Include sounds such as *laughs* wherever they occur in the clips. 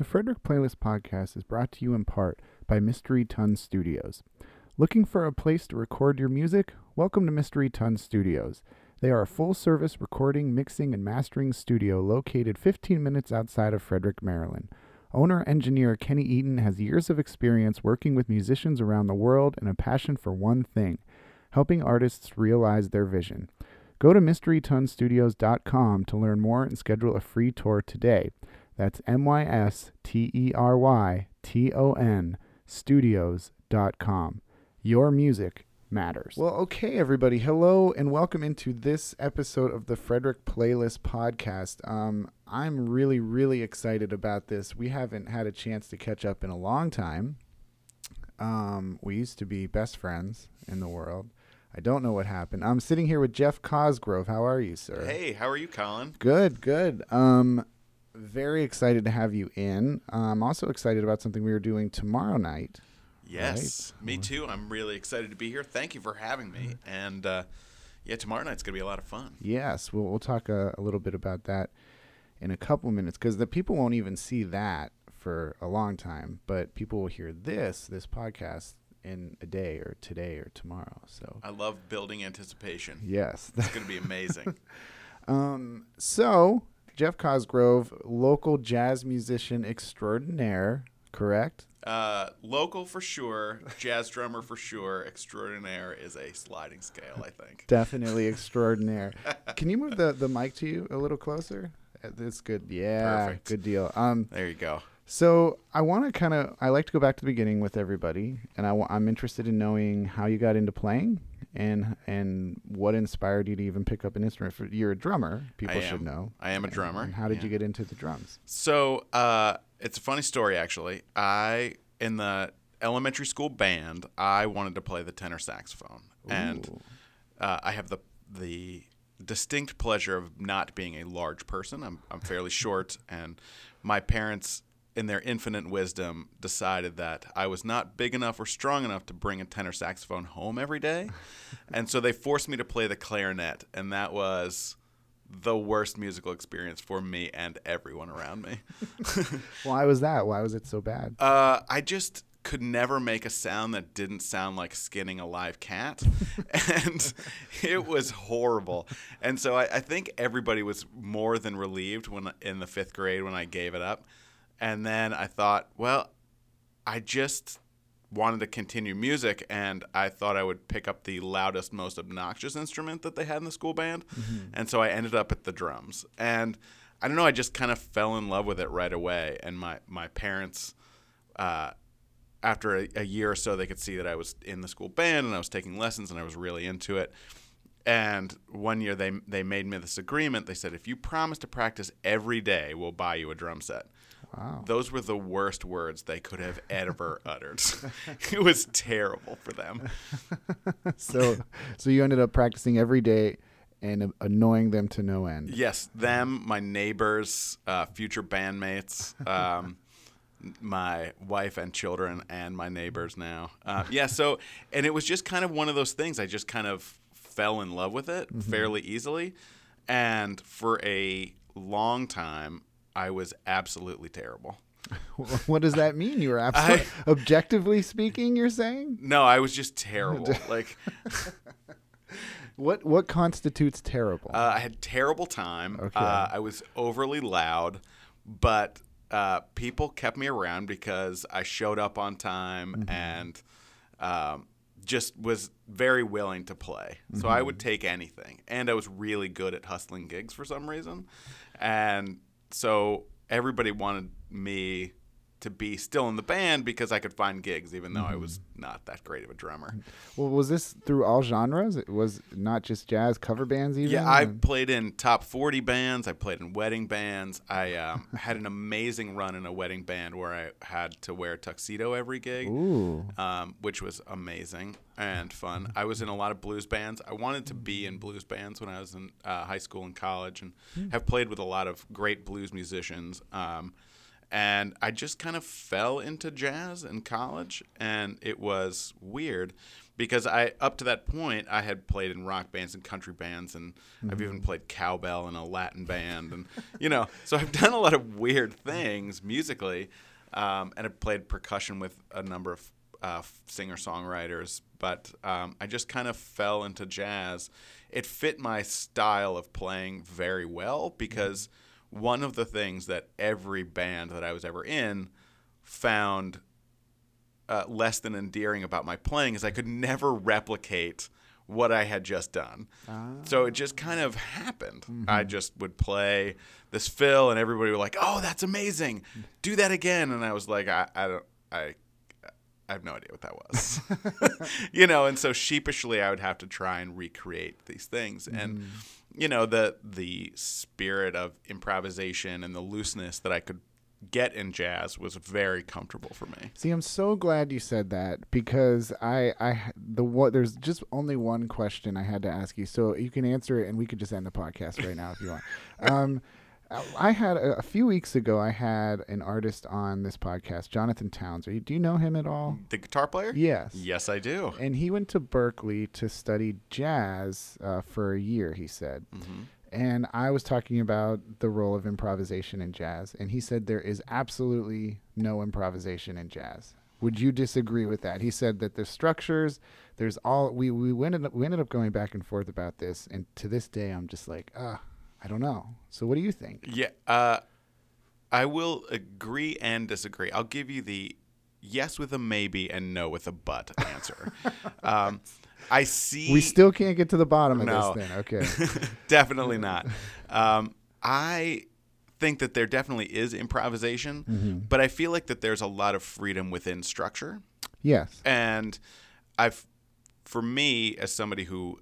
The Frederick Playlist Podcast is brought to you in part by Mystery Ton Studios. Looking for a place to record your music? Welcome to Mystery Ton Studios. They are a full service recording, mixing, and mastering studio located 15 minutes outside of Frederick, Maryland. Owner engineer Kenny Eaton has years of experience working with musicians around the world and a passion for one thing helping artists realize their vision. Go to mysterytonstudios.com to learn more and schedule a free tour today. That's M Y S T E R Y T O N studios.com. Your music matters. Well, okay, everybody. Hello and welcome into this episode of the Frederick Playlist Podcast. Um, I'm really, really excited about this. We haven't had a chance to catch up in a long time. Um, we used to be best friends in the world. I don't know what happened. I'm sitting here with Jeff Cosgrove. How are you, sir? Hey, how are you, Colin? Good, good. Um, very excited to have you in. I'm also excited about something we are doing tomorrow night. Yes, right? me too. I'm really excited to be here. Thank you for having me. And uh, yeah, tomorrow night's gonna be a lot of fun. Yes, we'll we'll talk a, a little bit about that in a couple minutes because the people won't even see that for a long time, but people will hear this this podcast in a day or today or tomorrow. So I love building anticipation. Yes, that's going to be amazing. *laughs* um, so Jeff Cosgrove, local jazz musician extraordinaire, correct? Uh, local for sure, jazz drummer for sure. Extraordinaire is a sliding scale, I think. *laughs* Definitely extraordinaire. *laughs* Can you move the, the mic to you a little closer? That's good. Yeah, Perfect. good deal. Um, there you go. So I want to kind of I like to go back to the beginning with everybody, and I w- I'm interested in knowing how you got into playing and and what inspired you to even pick up an instrument. For, you're a drummer, people should know. I am a drummer. And how did yeah. you get into the drums? So uh, it's a funny story actually. I in the elementary school band, I wanted to play the tenor saxophone, Ooh. and uh, I have the the distinct pleasure of not being a large person. I'm I'm fairly short, and my parents in their infinite wisdom, decided that I was not big enough or strong enough to bring a tenor saxophone home every day. *laughs* and so they forced me to play the clarinet, and that was the worst musical experience for me and everyone around me. *laughs* Why was that? Why was it so bad? Uh, I just could never make a sound that didn't sound like skinning a live cat. *laughs* and it was horrible. And so I, I, think everybody was more than relieved when in the fifth grade when I gave it up. And then I thought, well, I just wanted to continue music and I thought I would pick up the loudest, most obnoxious instrument that they had in the school band. Mm-hmm. And so I ended up at the drums. And I don't know, I just kind of fell in love with it right away. And my, my parents, uh, after a, a, year or so, they could see that I was in the school band and I was taking lessons and I was really into it. And one year they they made me this agreement. They said, if you promise to practice every day, we'll buy you a drum set. Wow. Those were the worst words they could have ever *laughs* uttered. *laughs* it was terrible for them. *laughs* so, so you ended up practicing every day and annoying them to no end. Yes, them, my neighbors, uh, future bandmates, um, my wife and children, and my neighbors now. Uh, yeah, so and it was just kind of one of those things. I just kind of fell in love with it mm-hmm. fairly easily, and for a long time, I was absolutely terrible. *laughs* what does that mean? You were absolutely, *laughs* I, objectively speaking, you're saying? No, I was just terrible. *laughs* like, what what constitutes terrible? Uh, I had terrible time. Okay. Uh, I was overly loud, but uh, people kept me around because I showed up on time mm-hmm. and um, just was very willing to play. So mm-hmm. I would take anything, and I was really good at hustling gigs for some reason, and so everybody wanted me to be still in the band because I could find gigs, even though mm-hmm. I was not that great of a drummer. Well, was this through all genres? It was not just jazz cover bands, even. Yeah, I played in top forty bands. I played in wedding bands. I um, *laughs* had an amazing run in a wedding band where I had to wear a tuxedo every gig, um, which was amazing and fun. I was in a lot of blues bands. I wanted to be in blues bands when I was in uh, high school and college, and hmm. have played with a lot of great blues musicians. Um, and I just kind of fell into jazz in college, and it was weird because I up to that point I had played in rock bands and country bands, and mm-hmm. I've even played cowbell in a Latin band, and you know, so I've done a lot of weird things musically, um, and I've played percussion with a number of uh, singer songwriters, but um, I just kind of fell into jazz. It fit my style of playing very well because mm-hmm. One of the things that every band that I was ever in found uh, less than endearing about my playing is I could never replicate what I had just done. Ah. So it just kind of happened. Mm-hmm. I just would play this fill, and everybody was like, "Oh, that's amazing! Do that again." And I was like, "I, I don't, I." I have no idea what that was. *laughs* *laughs* you know, and so sheepishly I would have to try and recreate these things. And mm. You know, the the spirit of improvisation and the looseness that I could get in jazz was very comfortable for me. See, I'm so glad you said that because I, I, the what, there's just only one question I had to ask you, so you can answer it, and we could just end the podcast right now if you want. *laughs* Um, I had a, a, few weeks ago. I had an artist on this podcast, Jonathan Towns. You, do you know him at all? The guitar player? Yes. Yes, I do. And he went to Berklee to study jazz uh, for a year. He said, mm-hmm and I was talking about the role of improvisation in jazz, and he said there is absolutely no improvisation in jazz. Would you disagree with that? He said that the structures, there's all we we ended up, we ended up going back and forth about this, and to this day, I'm just like, ah, I don't know. So, what do you think? Yeah, uh, I will agree and disagree. I'll give you the yes with a maybe and no with a but answer. *laughs* um, I see. We still can't get to the bottom of no. this. Then *laughs* okay, definitely *laughs* not. Um, I think that there definitely is improvisation, mm-hmm. but I feel like that there's a lot of freedom within structure. Yes, and I've, for me, as somebody who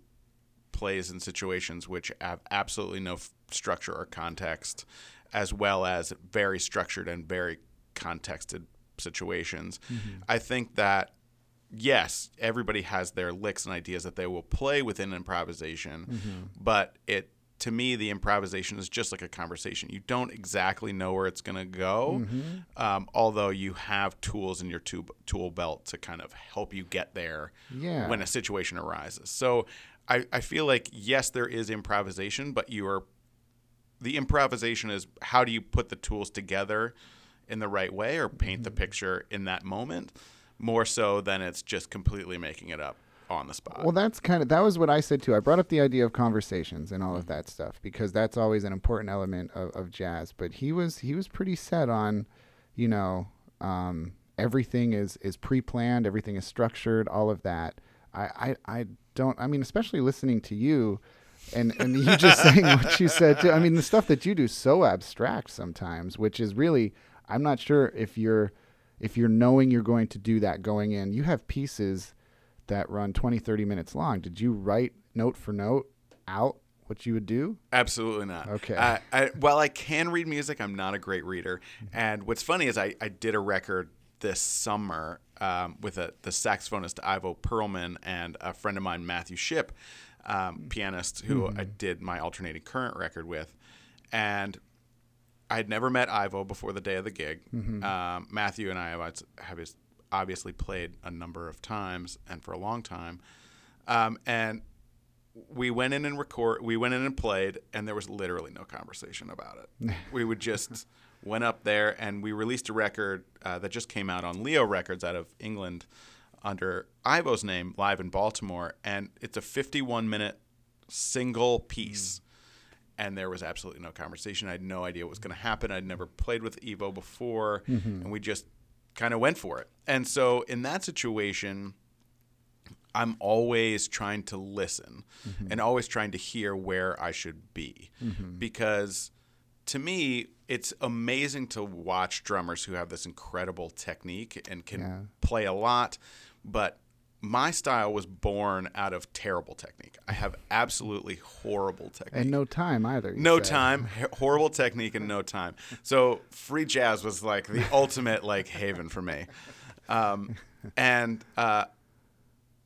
plays in situations which have absolutely no f- structure or context, as well as very structured and very contexted situations, mm-hmm. I think that yes, everybody has their licks and ideas that they will play within improvisation, mm-hmm. but it to me the improvisation is just like a conversation. You don't exactly know where it's going to go, mm-hmm. um, although you have tools in your tool, tool belt to kind of help you get there yeah. when a situation arises. So I, I feel like yes, there is improvisation, but you are the improvisation is how do you put the tools together in the right way or paint mm-hmm. the picture in that moment more so than it's just completely making it up on the spot. Well, that's kind of that was what I said too. I brought up the idea of conversations and all of that stuff because that's always an important element of, of jazz. But he was he was pretty set on, you know, um, everything is is pre-planned, everything is structured, all of that. I, I I don't. I mean, especially listening to you. And and you just *laughs* saying what you said too. I mean, the stuff that you do is so abstract sometimes, which is really I'm not sure if you're if you're knowing you're going to do that going in, you have pieces that run 20, 30 minutes long. Did you write note for note out what you would do? Absolutely not. Okay. I, while I can read music, I'm not a great reader. And what's funny is I, I did a record this summer um, with a, the saxophonist Ivo Perelman and a friend of mine, Matthew Shipp, um, pianist, who mm-hmm. I did my alternating current record with. And I had never met Ivo before the day of the gig. Mm-hmm. Um, Matthew and I have, have obviously played a number of times and for a long time. Um, and we went in and record. We went in and played, and there was literally no conversation about it. *laughs* we would just went up there, and we released a record uh, that just came out on Leo Records out of England under Ivo's name, live in Baltimore, and it's a 51 minute single piece. Mm and there was absolutely no conversation. I had no idea what was going to happen. I'd never played with Ivo before, mm-hmm. and we just kind of went for it. And so in that situation, I'm always trying to listen mm-hmm. and always trying to hear where I should be mm-hmm. because to me, it's amazing to watch drummers who have this incredible technique and can yeah. play a lot, but my style was born out of terrible technique. I have absolutely horrible technique. And no time either. No said. time, horrible technique and no time. So free jazz was like the *laughs* ultimate like haven for me. Um, and uh,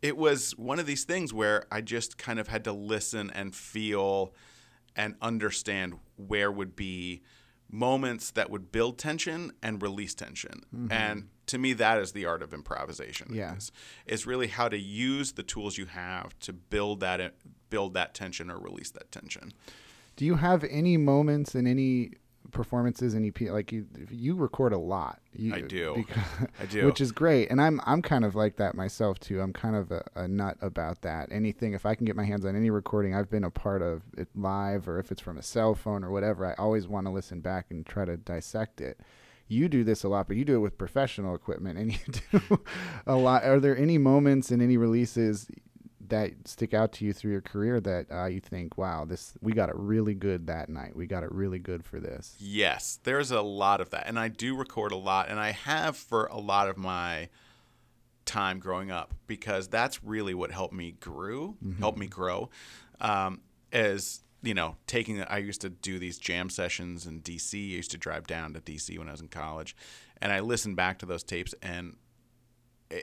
it was one of these things where I just kind of had to listen and feel and understand where would be moments that would build tension and release tension. Mm-hmm. And to me, that is the art of improvisation. Yeah. Is, is really how to use the tools you have to build that build that tension or release that tension. Do you have any moments in any performances and EP like you you record a lot. You, I do. *laughs* Because, I do. Which is great. And I'm I'm kind of like that myself too. I'm kind of a, a nut about that. Anything if I can get my hands on any recording I've been a part of it live or if it's from a cell phone or whatever, I always want to listen back and try to dissect it you do this a lot, but you do it with professional equipment, and *laughs* you do a lot. Are there any moments in any releases that stick out to you through your career that uh, you think, wow, this we got it really good that night. We got it really good for this. Yes, there's a lot of that, and I do record a lot, and I have for a lot of my time growing up because that's really what helped me grew, mm-hmm. helped me grow. Um, as you know, taking I used to do these jam sessions in DC. I used to drive down to DC when I was in college, and I listened back to those tapes and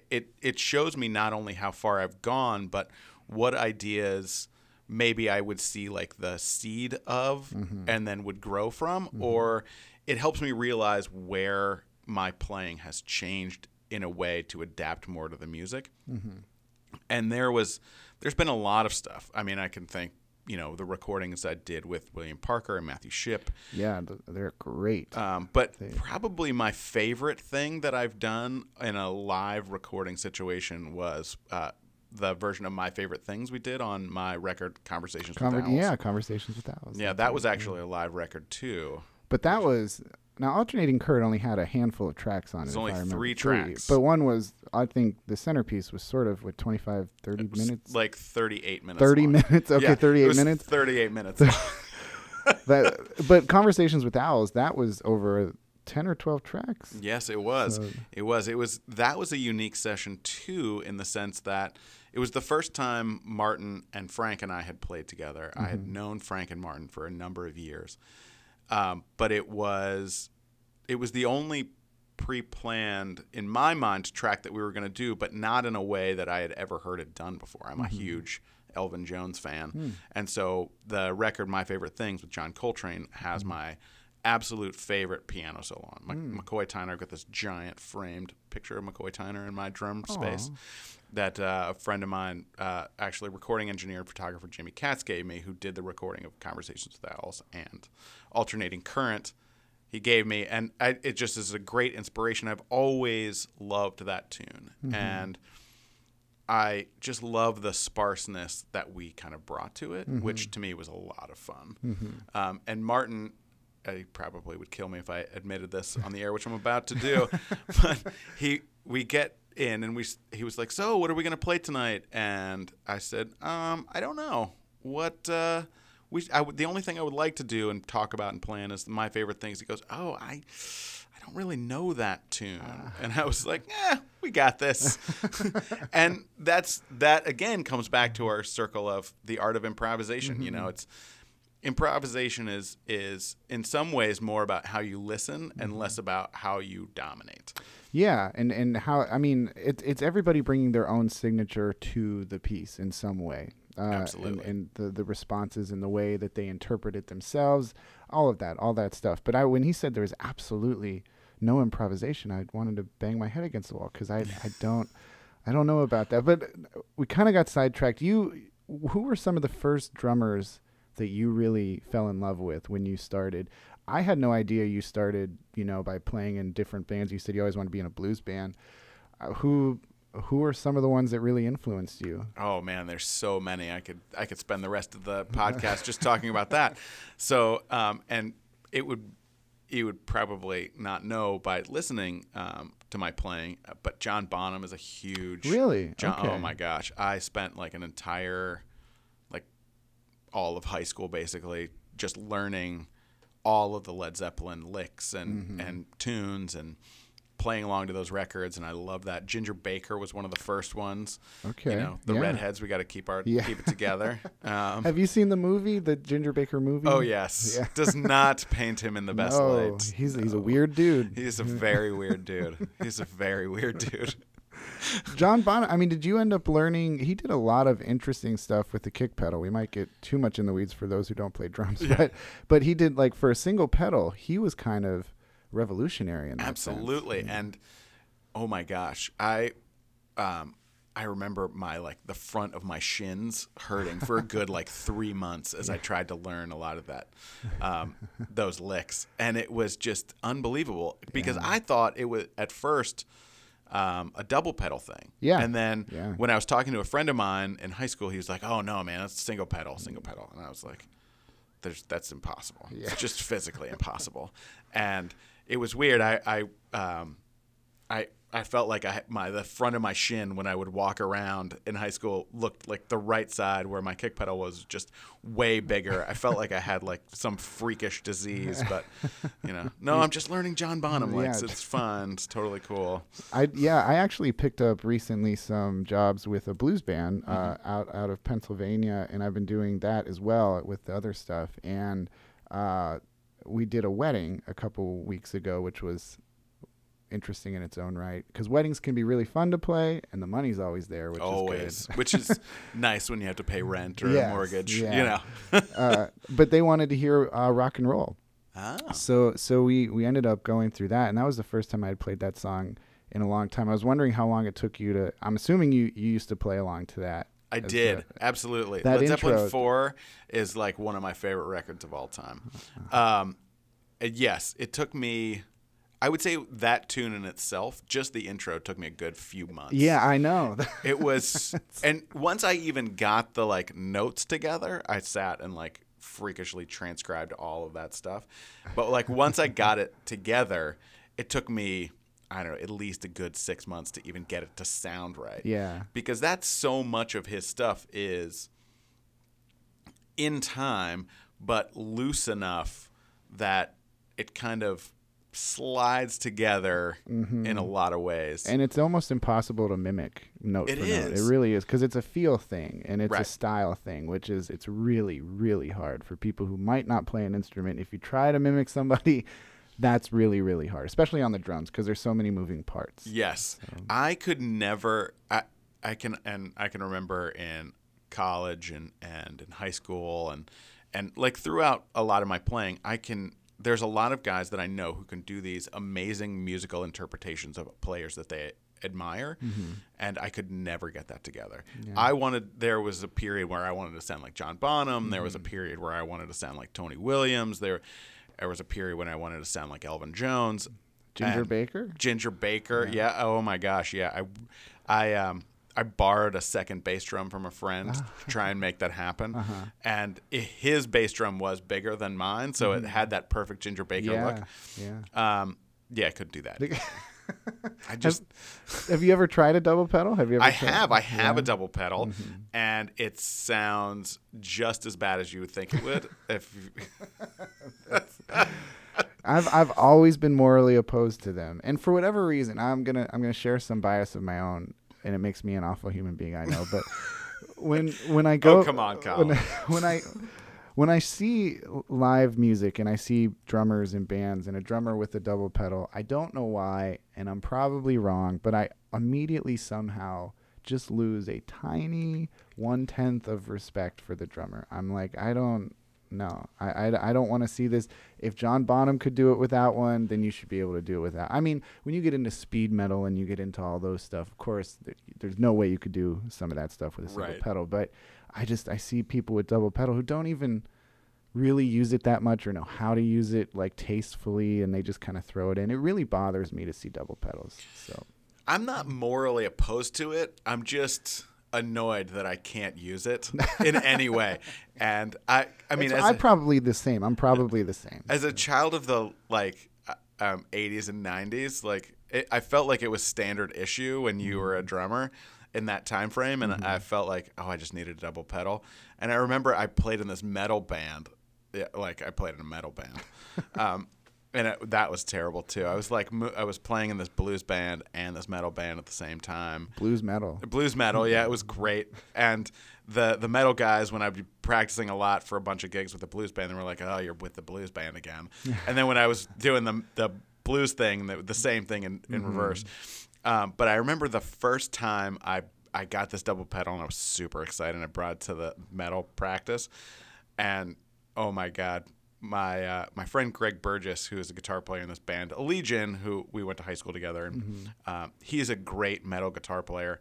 it it shows me not only how far I've gone, but what ideas maybe I would see like the seed of mm-hmm. and then would grow from, mm-hmm. or it helps me realize where my playing has changed in a way to adapt more to the music. Mm-hmm. And there was, there's been a lot of stuff. I mean, I can think you know the recordings I did with William Parker and Matthew Shipp. Yeah, they're great. Um, but they, probably my favorite thing that I've done in a live recording situation was uh, the version of my favorite things we did on my record Conversations Conver- with Owls. Yeah, Conversations with Owls. Yeah, that was actually a live record too. But that was now, alternating current only had a handful of tracks on There's it. only three tracks. But one was, I think, the centerpiece was sort of, what, 25, 30 minutes? Like 38 minutes. 30 long. minutes? Okay, yeah, 38 minutes? 38 *laughs* minutes. that, but Conversations with Owls, that was over 10 or 12 tracks. Yes, it was. So. It was. It was. That was a unique session, too, in the sense that it was the first time Martin and Frank and I had played together. Mm-hmm. I had mm-hmm. known Frank and Martin for a number of years. Um, but it was it was the only pre-planned in my mind track that we were going to do, but not in a way that I had ever heard it done before. I'm mm-hmm. a huge Elvin Jones fan, mm. and so the record "My Favorite Things" with John Coltrane has mm. my absolute favorite piano solo on. mm. McCoy Tyner got this giant framed picture of McCoy Tyner in my drum Aww. space that uh, a friend of mine, uh, actually recording engineer and photographer Jimmy Katz gave me, who did the recording of Conversations with Owls and Alternating Current. He gave me, and I, it just is a great inspiration. I've always loved that tune, mm-hmm. and I just love the sparseness that we kind of brought to it, mm-hmm. which to me was a lot of fun. Mm-hmm. Um, and Martin he probably would kill me if I admitted this on the air, which I'm about to do. *laughs* but he, we get in, and we, he was like, "So, what are we gonna play tonight?" And I said, um, "I don't know. What? Uh, we, I, the only thing I would like to do and talk about and plan is my favorite things." He goes, "Oh, I." I don't really know that tune. Uh. And I was like, "Yeah, we got this. *laughs* and that's that again comes back to our circle of the art of improvisation. Mm-hmm. You know, it's improvisation is is in some ways more about how you listen and less mm-hmm. about how you dominate. Yeah, and and how I mean it's it's everybody bringing their own signature to the piece in some way. Uh, Absolutely. And, and, the the responses and the way that they interpret it themselves, all of that, all that stuff. But I when he said there was absolutely no improvisation, I wanted to bang my head against the wall because I I *laughs* don't I don't know about that. But we kind of got sidetracked. You who were some of the first drummers? That you really fell in love with when you started. I had no idea you started, you know, by playing in different bands. You said you always wanted to be in a blues band. Uh, who who are some of the ones that really influenced you? Oh man, there's so many. I could I could spend the rest of the podcast just talking about that. *laughs* So, um, and it would you would probably not know by listening um, to my playing, but John Bonham is a huge really. John, okay. Oh my gosh, I spent like an entire all of high school basically just learning all of the Led Zeppelin licks and, mm-hmm. and tunes and playing along to those records and I love that. Ginger Baker was one of the first ones. Okay. You know, the yeah. redheads we got to keep our yeah. keep it together. *laughs* Um, Have you seen the movie, the Ginger Baker movie? Oh yes. Yeah. Does not paint him in the best no, light. He's no. he's a *laughs* weird dude. He's a very weird dude. He's a very weird dude. John Bonham. I mean, did you end up learning? He did a lot of interesting stuff with the kick pedal. We might get too much in the weeds for those who don't play drums, Yeah. but but he did like for a single pedal. He was kind of revolutionary in that sense. Absolutely. And oh my gosh, I um I remember my like the front of my shins hurting for a good like three months as I *laughs* tried to learn a lot of that um, those licks, and it was just unbelievable because I thought it was at first um, a double pedal thing. Yeah. And then Yeah. when I was talking to a friend of mine in high school, he was like, "Oh no, man, it's single pedal, single pedal," and I was like, "There's that's impossible. It's just physically impossible." And it was weird. I I um, I I felt like I my the front of my shin when I would walk around in high school looked like the right side where my kick pedal was just way bigger. I felt like I had like some freakish disease, but you know, no, I'm just learning John Bonham licks. Yeah. It's fun. It's totally cool. I yeah, I actually picked up recently some jobs with a blues band uh, out out of Pennsylvania, and I've been doing that as well with the other stuff. And uh, we did a wedding a couple weeks ago, which was interesting in its own right because weddings can be really fun to play, and the money's always there, which Always, is which is *laughs* nice when you have to pay rent or Yes, a mortgage. yeah. You know. *laughs* uh, but they wanted to hear uh, rock and roll. ah. So so we we ended up going through that, and that was the first time I had played that song in a long time. I was wondering how long it took you to. I'm assuming you you used to play along to that. I did a- absolutely. that Led Zeppelin intro- Four is like one of my favorite records of all time. Um, and yes, it took me. I would say that tune in itself, just the intro, took me a good few months. yeah, I know. *laughs* it was. and once I even got the like notes together, I sat and like freakishly transcribed all of that stuff. But like once I got it *laughs* together, it took me. I don't know, at least a good six months to even get it to sound right yeah, because that's so much of his stuff is in time but loose enough that it kind of slides together in a lot of ways Mm-hmm. and it's almost impossible to mimic note It for note. It is. really is because it's a feel thing and it's a style thing, which is it's really really hard for people who might not play an instrument. If you try to mimic somebody, *laughs* that's really really hard, especially on the drums because there's so many moving parts. yes i could never i i can and i can remember in college and and in high school and and like throughout a lot of my playing i can there's a lot of guys that i know who can do these amazing musical interpretations of players that they admire and i could never get that together i wanted there was a period where i wanted to sound like john bonham there was a period where i wanted to sound like tony williams there there was a period when i wanted to sound like elvin jones Ginger and- Baker. Ginger Baker. Yeah. Oh my gosh. Yeah. I, I, um, I borrowed a second bass drum from a friend to try and make that happen, Uh-huh. and his bass drum was bigger than mine, so it had that perfect Ginger Baker Yeah, look. yeah. Um, yeah, I couldn't do that. I *laughs* just, Have you ever tried a double pedal? Have you ever? I tried- have, I have a double pedal, Mm-hmm. and it sounds just as bad as you would think it would. *laughs* if *laughs* I've I've always been morally opposed to them, and for whatever reason, I'm gonna I'm gonna share some bias of my own, and it makes me an awful human being. I know, but *laughs* when when I oh, go, Oh, come on, Kyle. When, *laughs* when I when I see live music and I see drummers and bands and a drummer with a double pedal, I don't know why, and I'm probably wrong, but I immediately somehow just lose a tiny one tenth of respect for the drummer. I'm like, I don't. No, I, I, I don't want to see this. If John Bonham could do it without one, then you should be able to do it without. I mean, when you get into speed metal and you get into all those stuff, of course, th- there's no way you could do some of that stuff with a single Right. pedal. But I just I see people with double pedal who don't even really use it that much or know how to use it like tastefully, and they just kind of throw it in. It really bothers me to see double pedals. So I'm not morally opposed to it. I'm just annoyed that I can't use it *laughs* in any way. And I, I mean, as I'm a- probably the same. I'm probably the same. as a child of the like uh, um, 80s and 90s like it, i felt like it was standard issue when you were a drummer in that time frame and i felt like oh i just needed a double pedal and i remember i played in this metal band yeah, like i played in a metal band *laughs* um, and it, that was terrible too. I was like i was playing in this blues band and this metal band at the same time. Blues metal. blues metal yeah it was great. And the the metal guys when i'd be practicing a lot for a bunch of gigs with the blues band they were like oh you're with the blues band again. *laughs* And then when i was doing the the blues thing the, the same thing in, in reverse. Um, but I remember the first time I I got this double pedal and I was super excited. and I brought it to the metal practice, and oh my god, my uh, my friend Greg Burgess, who is a guitar player in this band Allegiant, who we went to high school together, and Mm-hmm. um, he is a great metal guitar player,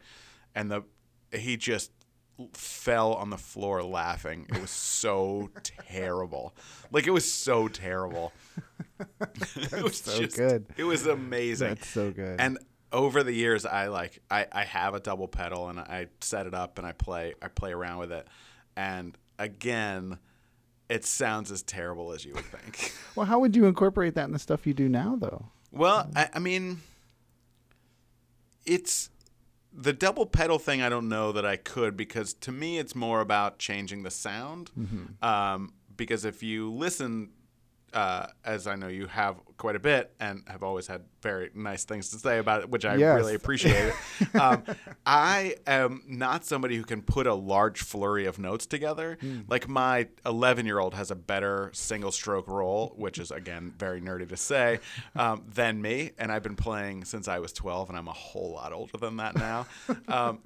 and the he just fell on the floor laughing. It was so *laughs* terrible, like it was so terrible. *laughs* it was so good. It was amazing. That's so good. And over the years, I like I, I have a double pedal and I set it up and I play I play around with it, and again, it sounds as terrible as you would think. *laughs* well, how would you incorporate that in the stuff you do now, though? well, I, I mean, it's the double pedal thing. I don't know that I could because to me, it's more about changing the sound. Um, because if you listen uh, as I know you have quite a bit and have always had very nice things to say about it, which I Yes. really appreciate. *laughs* Um, I am not somebody who can put a large flurry of notes together. Like my 11 year old has a better single stroke roll, which is, again, very nerdy to say, *laughs* um, than me. And I've been playing since I was 12, and I'm a whole lot older than that now. Um,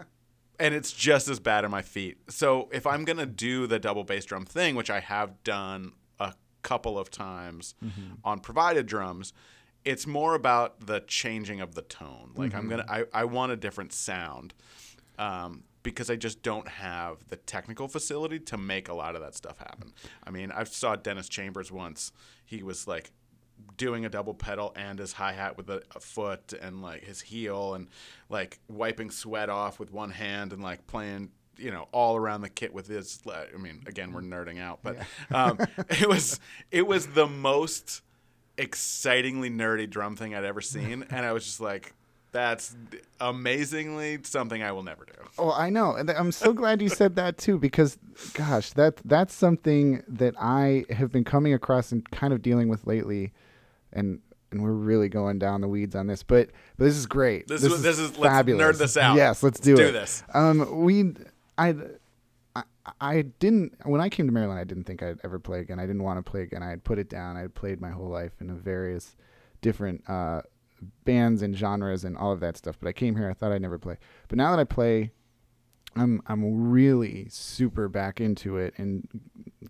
and it's just as bad in my feet. So if I'm gonna do the double bass drum thing, which I have done couple of times on provided drums, it's more about the changing of the tone. Like I'm gonna, I, I want a different sound. Um, because I just don't have the technical facility to make a lot of that stuff happen. I mean, I saw Dennis Chambers once. He was like doing a double pedal and his hi hat with a, a foot and like his heel and like wiping sweat off with one hand and like playing you know all around the kit with his I mean again we're nerding out but um, *laughs* it was it was the most excitingly nerdy drum thing I'd ever seen *laughs* and I was just like that's amazingly something I will never do. Oh, I know, and I'm so glad you said that too, because, gosh, that that's something that I have been coming across and kind of dealing with lately, and and we're really going down the weeds on this, but but this is great. This is- this is- let's fabulous. nerd this out. Yes, let's do Let's it. do this. Um, we, I. I, I didn't when I came to Maryland. I didn't think I'd ever play again. I didn't want to play again. I had put it down. I had played my whole life in various different uh, bands and genres and all of that stuff. But I came here. I thought I'd never play. But now that I play, I'm I'm really super back into it and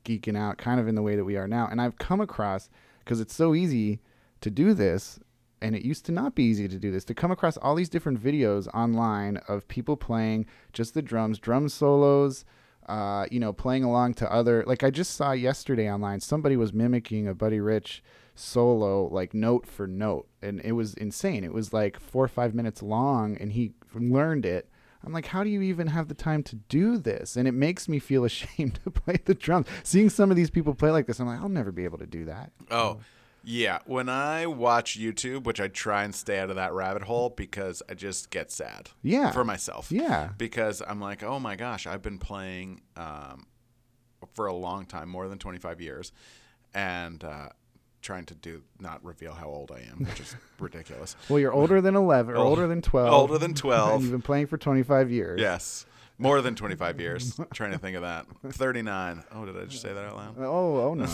geeking out, kind of in the way that we are now. And I've come across because it's so easy to do this, and it used to not be easy to do this. To come across all these different videos online of people playing just the drums, drum solos. Uh, you know, playing along to other like I just saw yesterday online. Somebody was mimicking a Buddy Rich solo, like note for note, and it was insane. It was like four or five minutes long, and he learned it. I'm like, how do you even have the time to do this? And it makes me feel *laughs* ashamed to play the drums. Seeing some of these people play like this, I'm like, I'll never be able to do that. Oh, yeah. When I watch YouTube, which I try and stay out of that rabbit hole because I just get sad. Yeah. For myself. Yeah. Because I'm like, oh my gosh, I've been playing um, for a long time, more than 25 years, and uh, trying to do not reveal how old I am, which is *laughs* ridiculous. Well, you're older than 11 or Old- older than 12. older than *laughs* and 12. you've been playing for 25 years. Yes. More than 25 years. trying to think of that. 39. Oh, did I just say that out loud? Oh, oh no.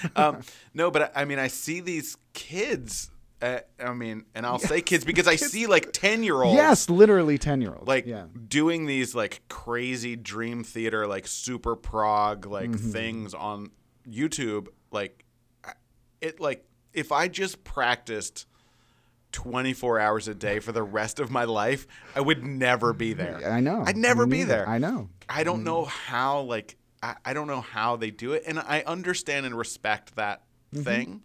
*laughs* um, no, but I, I mean, I see these kids. Uh, I mean, and I'll say kids because I see like ten year olds. yes, literally 10 year olds. Like yeah. doing these like crazy dream theater, like super prog, like Mm-hmm. things on YouTube. Like it, like if I just practiced 24 hours a day for the rest of my life, I would never be there. I know. I'd never be there. I know. I don't know how like I, I don't know how they do it, and I understand and respect that Mm-hmm. thing,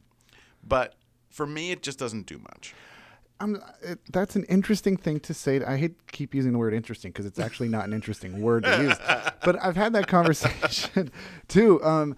but for me, it just doesn't do much. I'm, it, that's an interesting thing to say. I hate to keep using the word interesting because it's actually not an interesting word to use. *laughs* But I've had that conversation *laughs* too. Um,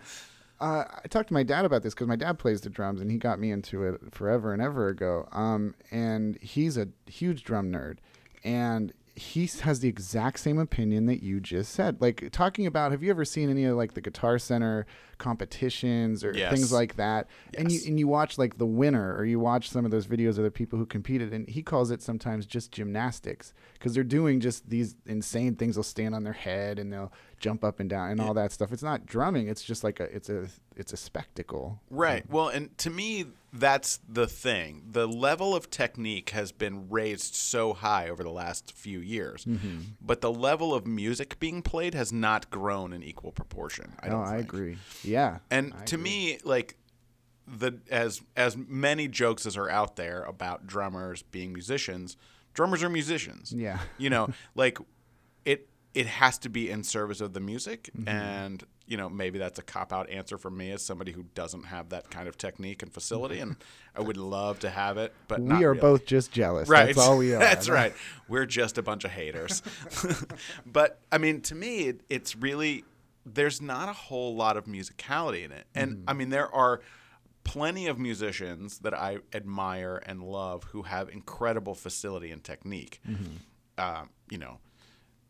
uh, I talked to my dad about this because my dad plays the drums and he got me into it forever and ever ago. Um, and he's a huge drum nerd. And he has the exact same opinion that you just said. Like talking about, have you ever seen any of like the Guitar Center competitions or Yes. things like that? And you and you watch like the winner or you watch some of those videos of the people who competed and he calls it sometimes just gymnastics because they're doing just these insane things they'll stand on their head and they'll jump up and down and all that stuff. It's not drumming. It's just like a it's a it's a spectacle. Right. Well, and to me, that's the thing. The level of technique has been raised so high over the last few years, Mm-hmm. but the level of music being played has not grown in equal proportion. I Oh, I agree. Yeah. And I to agree. me, like the as as many jokes as are out there about drummers being musicians, drummers are musicians. Yeah. *laughs* You know, like it it has to be in service of the music Mm-hmm. and you know, maybe that's a cop out answer for me as somebody who doesn't have that kind of technique and facility and I would love to have it, but we are really. both just jealous. Right. That's all we *laughs* are. That's right. We're just a bunch of haters. *laughs* but I mean, to me, it, it's really there's not a whole lot of musicality in it, and Mm-hmm. I mean, there are plenty of musicians that I admire and love who have incredible facility and technique. Mm-hmm. Um, you know,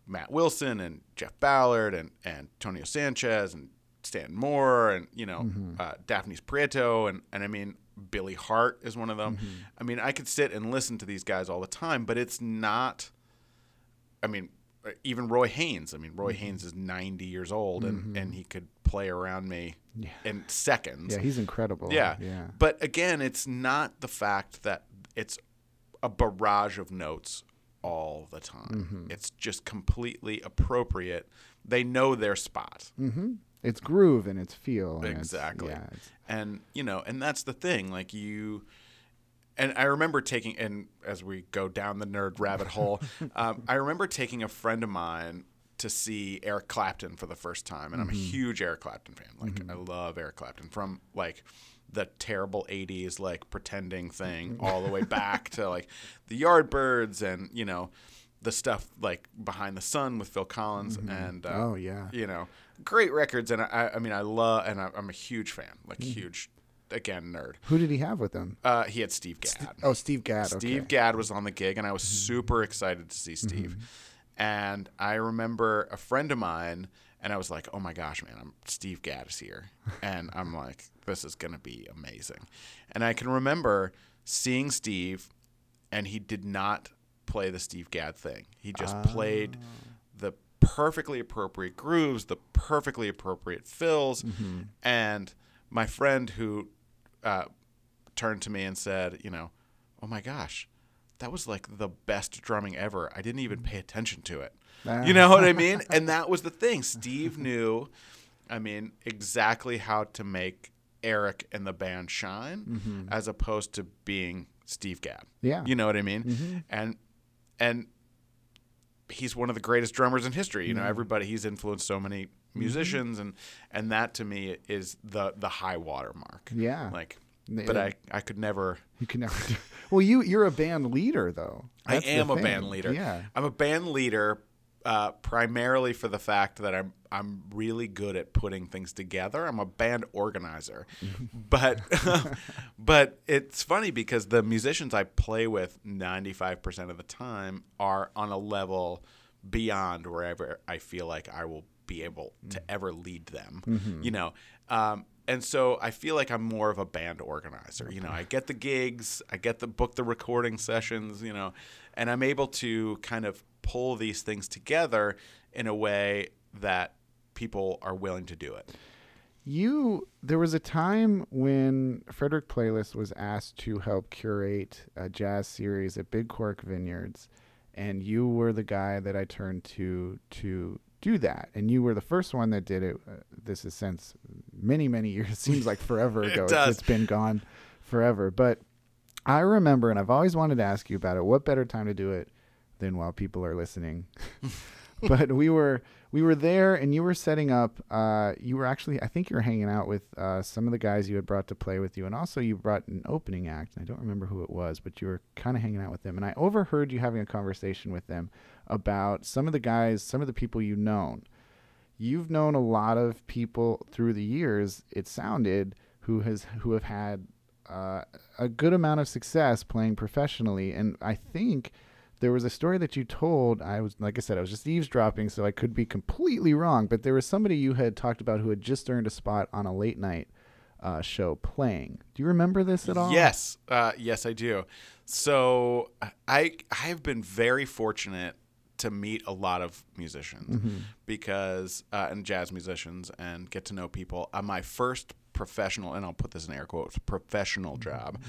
Matt Wilson and Jeff Ballard and and Antonio Sanchez and Stan Moore and you know Mm-hmm. uh, Dafnis Prieto and and I mean Billy Hart is one of them. Mm-hmm. I mean I could sit and listen to these guys all the time, but it's not. I mean, uh, even Roy Haynes. I mean, Roy Mm-hmm. Haynes is ninety years old and and he could play around me Yeah. in seconds. Yeah, he's incredible. Yeah. Yeah. But again, it's not the fact that it's a barrage of notes all the time. Mm-hmm. It's just completely appropriate. They know their spot. Mm-hmm. It's groove and it's feel. And it's- Exactly. yeah. It's, And, you know, and that's the thing. Like you and I remember taking, and as we go down the nerd rabbit hole, *laughs* um, I remember taking a friend of mine to see Eric Clapton for the first time, and I'm a mm-hmm. huge Eric Clapton fan. Like mm-hmm. I love Eric Clapton from like the terrible '80s like pretending thing mm-hmm. all the way back to like the Yardbirds and you know the stuff like Behind the Sun with Phil Collins and uh, oh yeah. you know, great records, and I, I mean, I love, and I, I'm a huge fan, like huge, again, nerd. Who did he have with him? Uh, he had Steve Gadd. Oh, Steve Gadd. Steve okay. Mm-hmm. Gadd was on the gig, and I was super excited to see Steve. And I remember a friend of mine, and I was like, "Oh my gosh, man! I'm Steve Gadd is here," and I'm like, "This is gonna be amazing." And I can remember seeing Steve, and he did not play the Steve Gadd thing. He just played the perfectly appropriate grooves, the perfectly appropriate fills, and my friend who uh, turned to me and said, you know, oh my gosh, that was like the best drumming ever. I didn't even pay attention to it. You know what I ah. mean? And that was the thing. *laughs* Steve knew, I mean, exactly how to make Eric and the band shine mm-hmm. as opposed to being Steve Gadd. Yeah. You know what I mean? Mm-hmm. And and he's one of the greatest drummers in history. You know, mm-hmm. everybody he's influenced so many musicians and and that to me is the the high water mark. Yeah. Like but I I could never You can never do. *laughs* Well, you you're a band leader though. That's I am a band leader. Yeah. I'm a band leader uh, primarily for the fact that I'm I'm really good at putting things together. I'm a band organizer, *laughs* but *laughs* but it's funny because the musicians I play with 95% of the time are on a level beyond wherever I feel like I will be able to ever lead them. You know. Um, and so I feel like I'm more of a band organizer. You know, I get the gigs, I get the book the recording sessions, you know, and I'm able to kind of pull these things together in a way that people are willing to do it. You there was a time when Frederick Playlist was asked to help curate a jazz series at Big Cork Vineyards, and you were the guy that I turned to to do that, and you were the first one that did it. Uh, this is since many many *laughs* years. It seems like forever It ago. It's- it's been gone forever, but I remember, and I've always wanted to ask you about it. What better time to do it than while people are listening? *laughs* but we were we were there, and you were setting up. Uh, you were actually, I think, you were hanging out with uh, some of the guys you had brought to play with you, and also you brought an opening act. And I don't remember who it was, but you were kind of hanging out with them, and I overheard you having a conversation with them about some of the guys, some of the people you've known. You've known a lot of people through the years. It sounded who has who have had uh, a good amount of success playing professionally, and I think there was a story that you told. I was like I said, I was just eavesdropping, so I could be completely wrong. But there was somebody you had talked about who had just earned a spot on a late night uh, show playing. Do you remember this at all? Yes, uh, yes, I do. So I I have been very fortunate to meet a lot of musicians Mm-hmm. because uh, and jazz musicians and get to know people. Uh, my first professional, and I'll put this in air quotes, professional job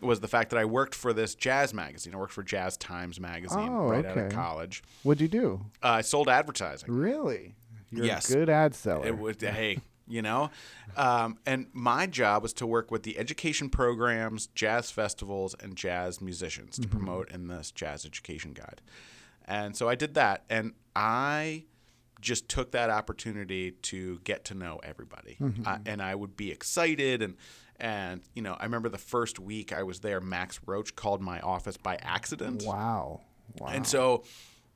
was the fact that I worked for this jazz magazine. I worked for Jazz Times magazine Oh, right out of college. What'd you do? Uh, I sold advertising. Really? You're Yes. a good ad seller. It was hey, you know, um, and my job was to work with the education programs, jazz festivals, and jazz musicians to promote in this jazz education guide. And so I did that, and I just took that opportunity to get to know everybody, uh, and I would be excited and. And you know, I remember the first week I was there. Max Roach called my office by accident, wow. Wow. and so,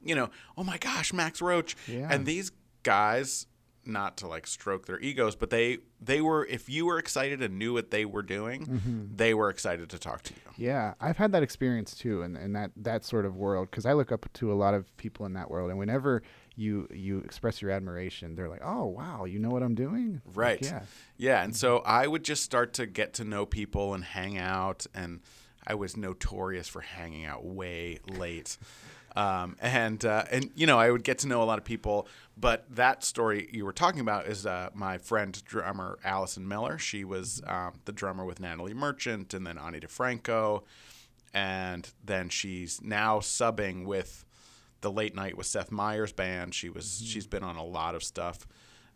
you know, oh my gosh, Max Roach. Yeah. And these guys, not to like stroke their egos, but they they were if you were excited and knew what they were doing, Mm-hmm. they were excited to talk to you. Yeah, I've had that experience too, and in, that that sort of world, because I look up to a lot of people in that world, and whenever you you express your admiration, they're like, "Oh, wow, you know what I'm doing?" Like, Right. yeah. Yeah, and so I would just start to get to know people and hang out, and I was notorious for hanging out way late. Um, and uh, and you know I would get to know a lot of people, but that story you were talking about is uh, my friend drummer Allison Miller. She was um, the drummer with Natalie Merchant, and then Ani DiFranco, and then she's now subbing with the Late Night with Seth Meyers band. She was she's been on a lot of stuff,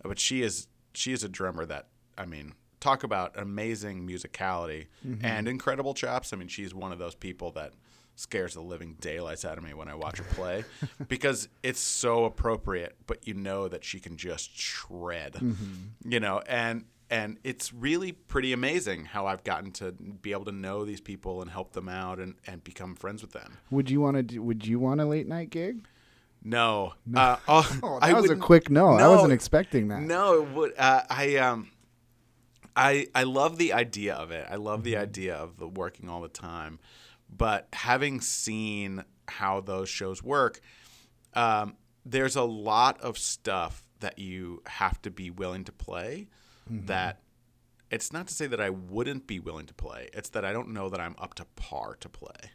but she is she is a drummer that I mean talk about amazing musicality and incredible chops. I mean she's one of those people that scares the living daylights out of me when I watch her play *laughs* because it's so appropriate, but you know that she can just shred, you know, and and it's really pretty amazing how I've gotten to be able to know these people and help them out and, and become friends with them. Would you want to? do Would you want a late night gig? No, *laughs* Uh, oh, Oh, I that was a quick no. I wasn't expecting that. No, it would uh, I um, I I love the idea of it. I love the idea of the working all the time, but having seen how those shows work, um, there's a lot of stuff that you have to be willing to play. That it's not to say that I wouldn't be willing to play. It's that I don't know that I'm up to par to play.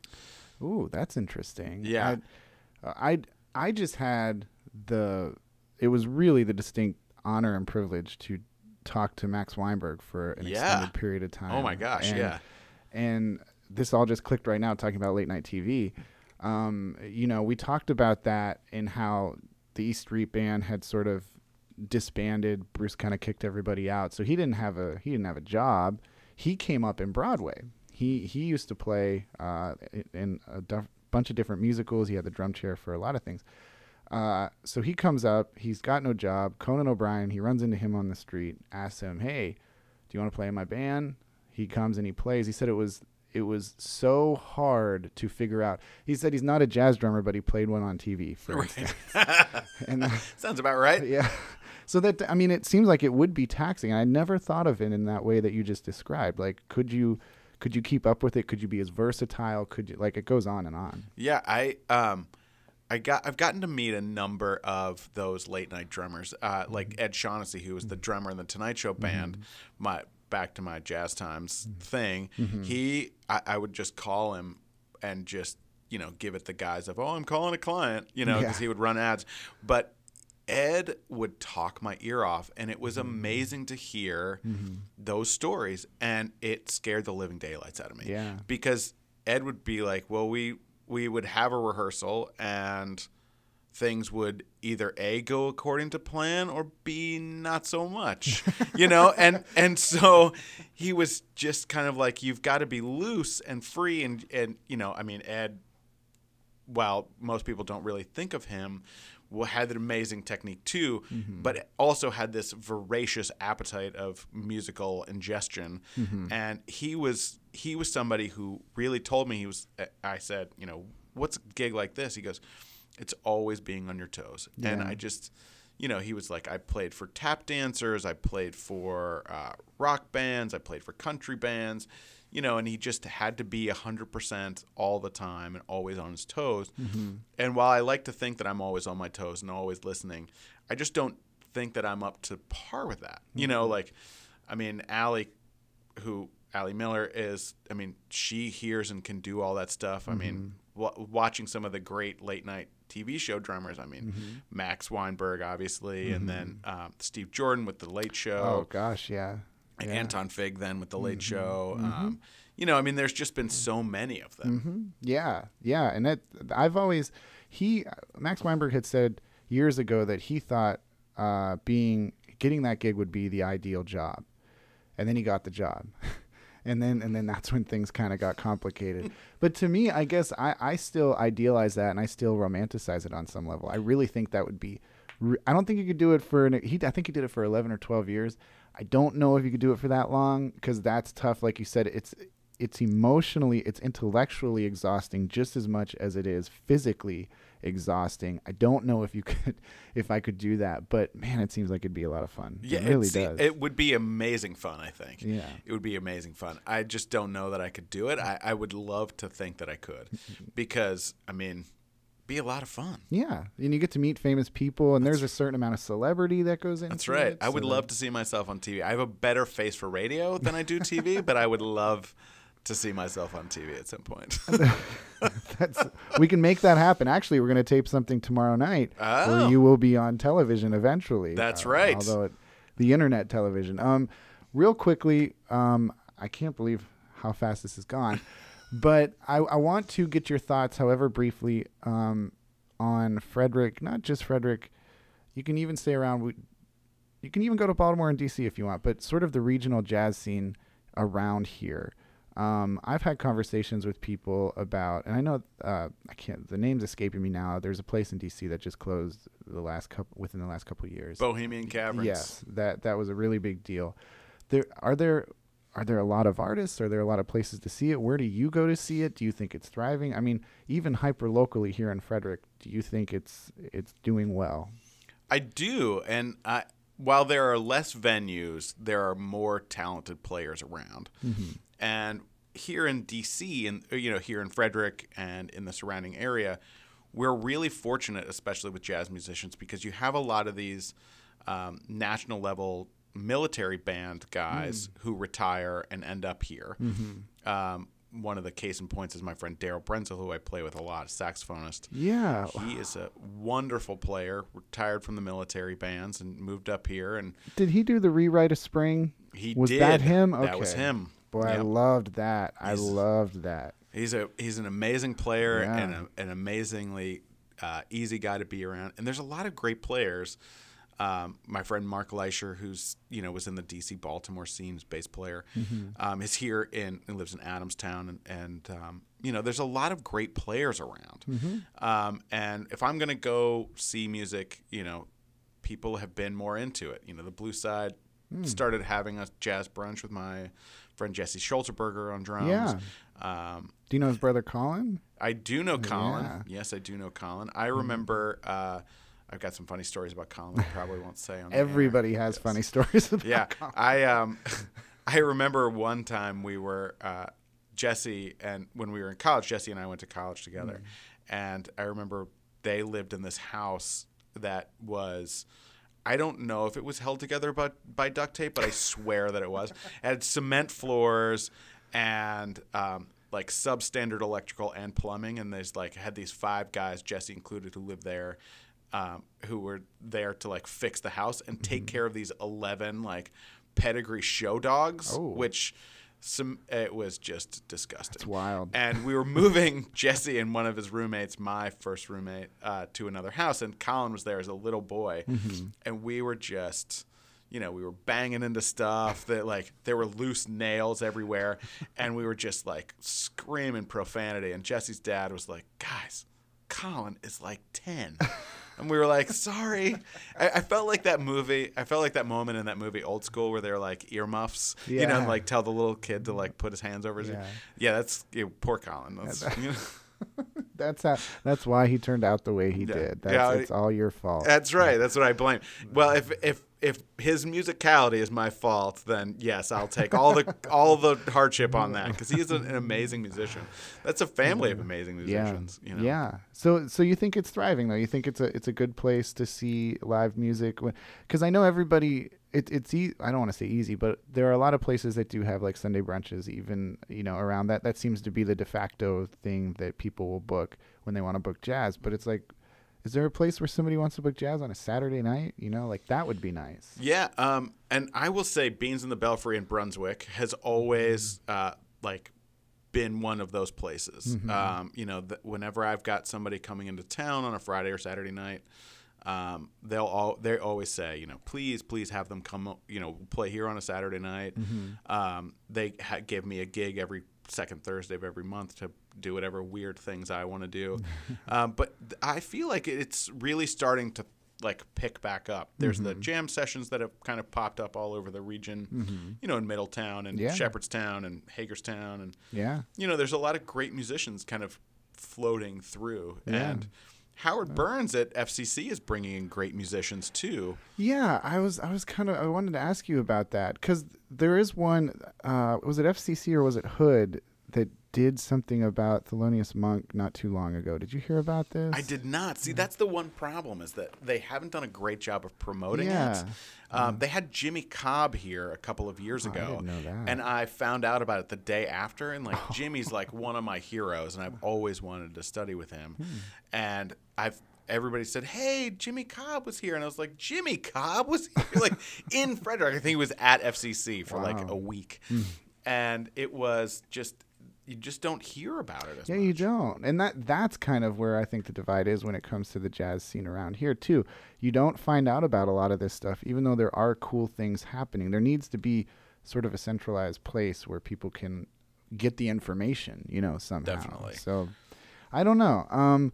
Ooh, that's interesting. Yeah. I, I I just had the. It was really the distinct honor and privilege to talk to Max Weinberg for an Yeah. extended period of time. Oh my gosh, And- yeah. and this all just clicked right now talking about late night TV. Um, you know, we talked about that and how the East Street Band had sort of disbanded. Bruce kind of kicked everybody out, so he didn't have a he didn't have a job. He came up in Broadway. He he used to play uh, in a bunch of different musicals. He had the drum chair for a lot of things. Uh, so he comes up. He's got no job. Conan O'Brien. He runs into him on the street. Asks him, "Hey, do you want to play in my band?" He comes and he plays. He said it was it was so hard to figure out. He said he's not a jazz drummer, but he played one on TV, for instance. *laughs* And uh, Sounds about right. yeah, so that I mean, it seems like it would be taxing. I never thought of it in that way that you just described. Like, could you could you keep up with it? Could you be as versatile? Could you like it goes on and on? Yeah, I um, I got I've gotten to meet a number of those late night drummers, uh, like Ed Shaughnessy, who was the drummer in the Tonight Show band. My back to my jazz times mm-hmm. thing. Mm-hmm. He, I, I would just call him and just you know give it the guise of oh I'm calling a client, you know, because Yeah. he would run ads, but. Ed would talk my ear off, and it Mm-hmm. was amazing to hear mm-hmm. those stories, and it scared the living daylights out of me Yeah. because Ed would be like, "Well, we we would have a rehearsal and things would either a go according to plan or b not so much, *laughs* you know." and and so he was just kind of like, "You've got to be loose and free," and and you know, I mean, Ed. While most people don't really think of him, had an amazing technique too, mm-hmm. but also had this voracious appetite of musical ingestion. Mm-hmm. And he was he was somebody who really told me he was. I said, you know, what's a gig like this? He goes, it's always being on your toes. And I just, you know, he was like, I played for tap dancers, I played for uh, rock bands, I played for country bands, you know, and he just had to be 100% all the time and always on his toes. And while I like to think that I'm always on my toes and always listening, I just don't think that I'm up to par with that. You know, like, I mean, Allie, who Allie Miller is, I mean, she hears and can do all that stuff. I mean, Mm-hmm. w- watching some of the great late night TV show drummers, I mean, Mm-hmm. Max Weinberg, obviously, and then um, Steve Jordan with The Late Show. Oh gosh, yeah. and yeah. Anton Fig then with The Late Mm-hmm. Show. Um, you know, I mean, there's just been so many of them. hmm Yeah, yeah, and that I've always he Max Weinberg had said years ago that he thought uh, being getting that gig would be the ideal job, and then he got the job, *laughs* and then and then that's when things kind of got complicated. *laughs* but to me, I guess I I still idealize that and I still romanticize it on some level. I really think that would be. re- I don't think you could do it for an, he. I think he did it for eleven or twelve years. I don't know if you could do it for that long because that's tough. Like you said, it's it's emotionally, it's intellectually exhausting just as much as it is physically exhausting. I don't know if you *laughs* could, if I could do that, but man, it seems like it'd be a lot of fun. Yeah, it really does. It would be amazing fun, I think. Yeah. It would be amazing fun. I just don't know that I could do it. I, I would love to think that I could *laughs* because, I mean, be a lot of fun. yeah, and you get to meet famous people, and there's a certain amount of celebrity that goes into That's right. it, I would so love to see myself on TV. I have a better face for radio than I do TV, *laughs* but I would love to see myself on TV at some point. *laughs* That's we can make that happen. Actually, we're going to tape something tomorrow night Oh. where you will be on television eventually. That's uh, right. Although it, the internet television. Um, real quickly, um, I can't believe how fast this has gone, *laughs* but I, I want to get your thoughts, however briefly, um, on Frederick. Not just Frederick. You can even stay around. We, you can even go to Baltimore and DC if you want, but sort of the regional jazz scene around here. Um, I've had conversations with people about, and I know uh, I can't. The name's escaping me now. There's a place in DC that just closed the last couple within the last couple of years. Bohemian Caverns. Yes, that that was a really big deal. There are there are there a lot of artists? Are there a lot of places to see it? Where do you go to see it? Do you think it's thriving? I mean, even hyper locally here in Frederick, do you think it's it's doing well? I do, and I, while there are less venues, there are more talented players around. And here in DC, and uh, you know, here in Frederick and in the surrounding area, we're really fortunate, especially with jazz musicians, because you have a lot of these um, national level military band guys who retire and end up here. Um, one of the case in points is my friend Daryl Brenzel, who I play with a lot, saxophonist. Yeah. He is a wonderful player, retired from the military bands and moved up here. And Did he do the rewrite of spring? he was did. that him? That was Okay. him. Boy, I loved that. I He's- loved that. He's a he's an amazing player Yeah. and a, an amazingly uh, easy guy to be around. And there's a lot of great players. Um, my friend Mark Leischer, who's you know was in the DC Baltimore scene, is bass player, um, is here in and lives in Adamstown, and, and um, you know there's a lot of great players around. Um, and if I'm gonna go see music, you know, people have been more into it. You know, the Blue Side started having a jazz brunch with my friend Jesse Schulterberger on drums. Yeah. Um, Do you know his brother Colin? I do know Colin. Yeah. Yes, I do know Colin. I remember. Uh, I've got some funny stories about Colin. I probably won't say on the air. Everybody has funny stories about Yeah, Colin. I um, *laughs* I remember one time we were uh, Jesse and when we were in college, Jesse and I went to college together, and I remember they lived in this house that was. I don't know if it was held together by, by duct tape, but I swear that it was. *laughs* It had cement floors and um, like substandard electrical and plumbing. And there's like had these five guys, Jesse included, who lived there, um, who were there to like fix the house and take care of these eleven like pedigree show dogs, Oh. which some it was just disgusting. It's wild. And we were moving *laughs* Jesse and one of his roommates, my first roommate, uh, to another house, and Colin was there as a little boy, Mm-hmm. and we were just. You know, we were banging into stuff that like there were loose nails everywhere, *laughs* and we were just like screaming profanity. And Jesse's dad was like, "Guys, Colin is like 10. *laughs* And we were like, sorry. I, I felt like that movie. I felt like that moment in that movie, Old School, where they're like earmuffs, you know, and like tell the little kid to like put his hands over his Yeah. Yeah, that's you know, poor Colin. That's, you know, *laughs* That's how. That's why he turned out the way he Yeah. did. That's Yeah, it's all your fault. that's right. That's what I blame. Well, if if if his musicality is my fault, then yes, I'll take all the *laughs* all the hardship on that because he is an, an amazing musician. That's a family of amazing yeah. musicians. You know? Yeah. So so you think it's thriving though? You think it's a it's a good place to see live music? Because I know everybody it, it's e- I don't want to say easy, but there are a lot of places that do have like Sunday brunches, even you know around that. That seems to be the de facto thing that people will book when they want to book jazz. But it's like, is there a place where somebody wants to book jazz on a Saturday night? You know, like that would be nice. Yeah, um, and I will say, Beans in the Belfry in Brunswick has always uh, like been one of those places. Um, you know, th- whenever I've got somebody coming into town on a Friday or Saturday night, um, they'll all they always say, you know, please, please have them come, you know, play here on a Saturday night. Um, they ha- give me a gig every second Thursday of every month to do whatever weird things I want to do. *laughs* um, but th- I feel like it's really starting to like pick back up. There's the jam sessions that have kind of popped up all over the region, you know, in Middletown and Yeah. Shepherdstown and Hagerstown and Yeah. you know, there's a lot of great musicians kind of floating through. Yeah. And Howard Burns at FCC is bringing in great musicians too. Yeah, I was I was kind of I wanted to ask you about that because there is one. Uh, was it FCC or was it Hood that did something about Thelonious Monk not too long ago? Did you hear about this? I did not see. That's the one problem is that they haven't done a great job of promoting Yeah. it. Um, They had Jimmy Cobb here a couple of years Oh, I ago, that. and I found out about it the day after. And like *laughs* Jimmy's like one of my heroes, and I've always wanted to study with him. Hmm. And I've everybody said, "Hey, Jimmy Cobb was here," and I was like, "Jimmy Cobb was here?" *laughs* like in Frederick. I think he was at FCC for like a week, Hmm. and it was just you just don't hear about it Yeah, much. you don't, and that that's kind of where I think the divide is when it comes to the jazz scene around here too. You don't find out about a lot of this stuff, even though there are cool things happening. There needs to be sort of a centralized place where people can get the information, you know, somehow. Definitely. So, I don't know. Um,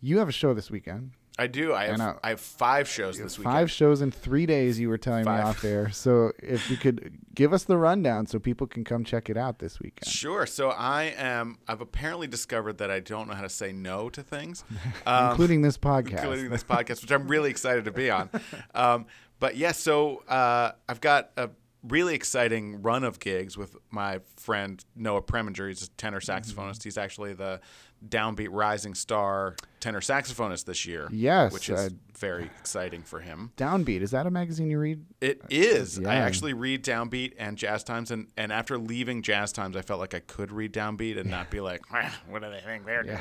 you have a show this weekend. I do. I have, uh, I have five shows this weekend. Five shows in three days. You were telling Five. me off air. So if you could give us the rundown, so people can come check it out this weekend. Sure. So I am. I've apparently discovered that I don't know how to say no to things, *laughs* um, including this *laughs* podcast. including this podcast, which I'm really excited to be on. *laughs* Um, but yeah, so uh, I've got a really exciting run of gigs with my friend Noah Preminger. He's a tenor Mm-hmm. saxophonist. He's actually the Downbeat Rising Star tenor saxophonist this year. Yes, which is uh, very exciting for him. Downbeat is that a magazine you read? It is. I actually read Downbeat and Jazz Times, and, and after leaving Jazz Times, I felt like I could read Downbeat and not be like, "Ah, what do they think they're doing?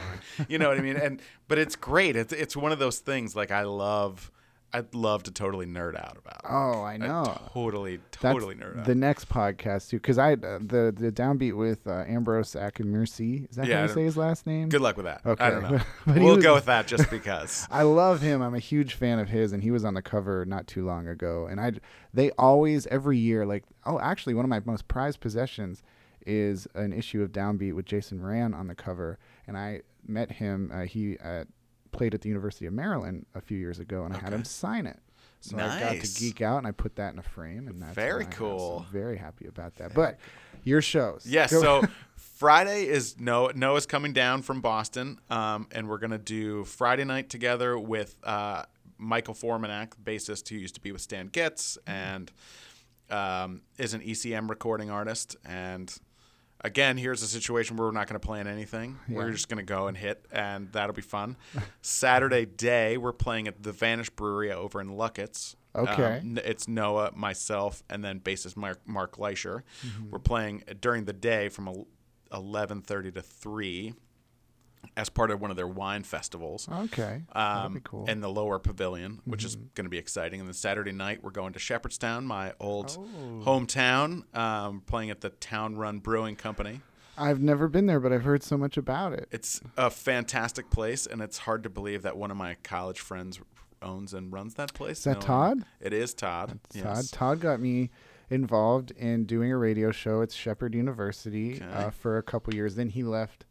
You know what I mean? And but it's great. It's it's one of those things. Like I love, I'd love to totally nerd out about. it. Oh, I know. Totally, That's totally nerd out. the next podcast too, because I uh, the the downbeat with uh, Ambrose Akinmusire. Is that Yeah, how you say his last name? Good luck with that. Okay. I don't know. *laughs* But we'll was- go with that just because. *laughs* I love him. I'm a huge fan of his, and he was on the cover not too long ago. And I, they always every year like oh actually one of my most prized possessions is an issue of Downbeat with Jason Moran on the cover, and I met him. Uh, he uh, played at the University of Maryland a few years ago, and I had him sign it. So I got to geek out, and I put that in a frame, and that's Very cool. I'm very happy about that. but your shows, Yes. Go- So *laughs* Friday is Noah. Noah's coming down from Boston, um, and we're gonna do Friday night together with uh, Michael Formanek, bassist who used to be with Stan Getz and um, is an ECM recording artist. And again, here's a situation where we're not gonna plan anything. We're just gonna go and hit, and that'll be fun. *laughs* Saturday day, we're playing at the Vanish Brewery over in Luckett's. Okay. Um, it's Noah, myself, and then bassist Mark, Mark Leischer. Mm-hmm. We're playing during the day from 11:30 to 3 as part of one of their wine festivals. okay, that'd Um, be cool. Mm-hmm. in the lower pavilion, which is going to be exciting. And then Saturday night, we're going to Shepherdstown, my old Oh. hometown, um, playing at the Town Run Brewing Company. I've never been there, but I've heard so much about it. It's a fantastic place, and it's hard to believe that one of my college friends owns and runs that place. Is that knowing- Todd? It is Todd. Todd. yes. Todd got me involved in doing a radio show at Shepherd University uh, for a couple years. Then he left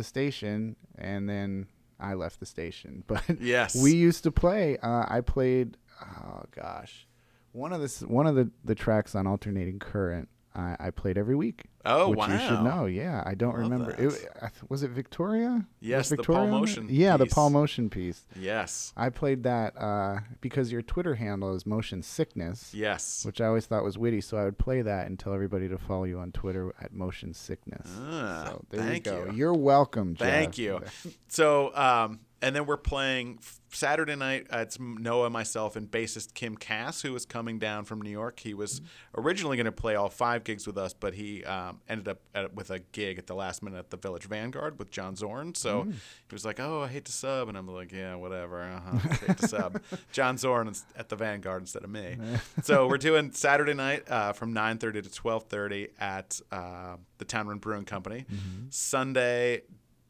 the station, and then I left the station. *laughs* But Yes. we used to play. Uh, I played. Oh gosh, one of the one of the the tracks on alternating current. I, I played every week. Oh, which you should wow. know. Yeah, I don't Love remember. It, was it Victoria? Was Yes, the Victoria Paul on it? Motian Yeah, the. Paul Motian piece. Yes. I played that uh, because your Twitter handle is Motian Sickness Yes. which I always thought was witty. So I would play that and tell everybody to follow you on Twitter at Motian Sickness. Ah, so there thank you go. you. You're welcome. Jeff. Thank you. So, um, and then we're playing Saturday night. Uh, it's Noah, myself, and bassist Kim Cass, who is coming down from New York. He was originally going to play all five gigs with us, but he um, ended up at, with a gig at the last minute at the Village Vanguard with John Zorn. So he was like, "Oh, I hate to sub," and I'm like, "Yeah, whatever. Uh-huh. hate to sub." *laughs* John Zorn is at the Vanguard instead of me. *laughs* so we're doing Saturday night uh, from 9:30 to 12:30 at uh, the Town Run Brewing Company. Sunday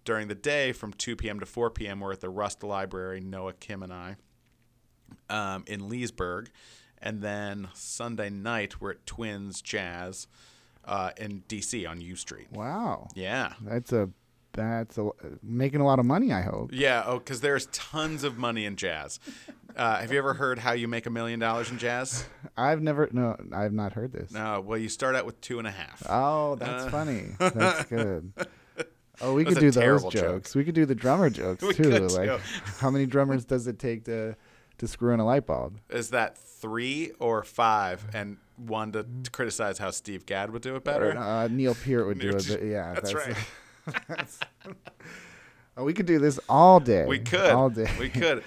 during the day from 2 p.m. to 4 p.m. We're at the Rust Library, Noah, Kim, and I um, in Leesburg. And then Sunday night, we're at Twins Jazz uh, in D.C. on U Street. Wow. Yeah. That's a that's a, making a lot of money. I hope. Yeah. Oh, because there's tons of money in jazz. Uh, have you ever heard how you make a million dollars in jazz? *laughs* I've never no, I've not heard this. No. Well, you start out with two and a half. Oh, that's Uh. funny. That's *laughs* good. Oh, we could do those jokes. jokes. We could do the drummer *laughs* jokes too. like, too. how many *laughs* drummers does it take to to screw in a light bulb? Is that three or five? And one to, to criticize how Steve Gadd would do it better. Or, uh, Neil Peart would *laughs* do it. but Yeah, That's right. that's- oh, we could do this all day. We could. all day. We could.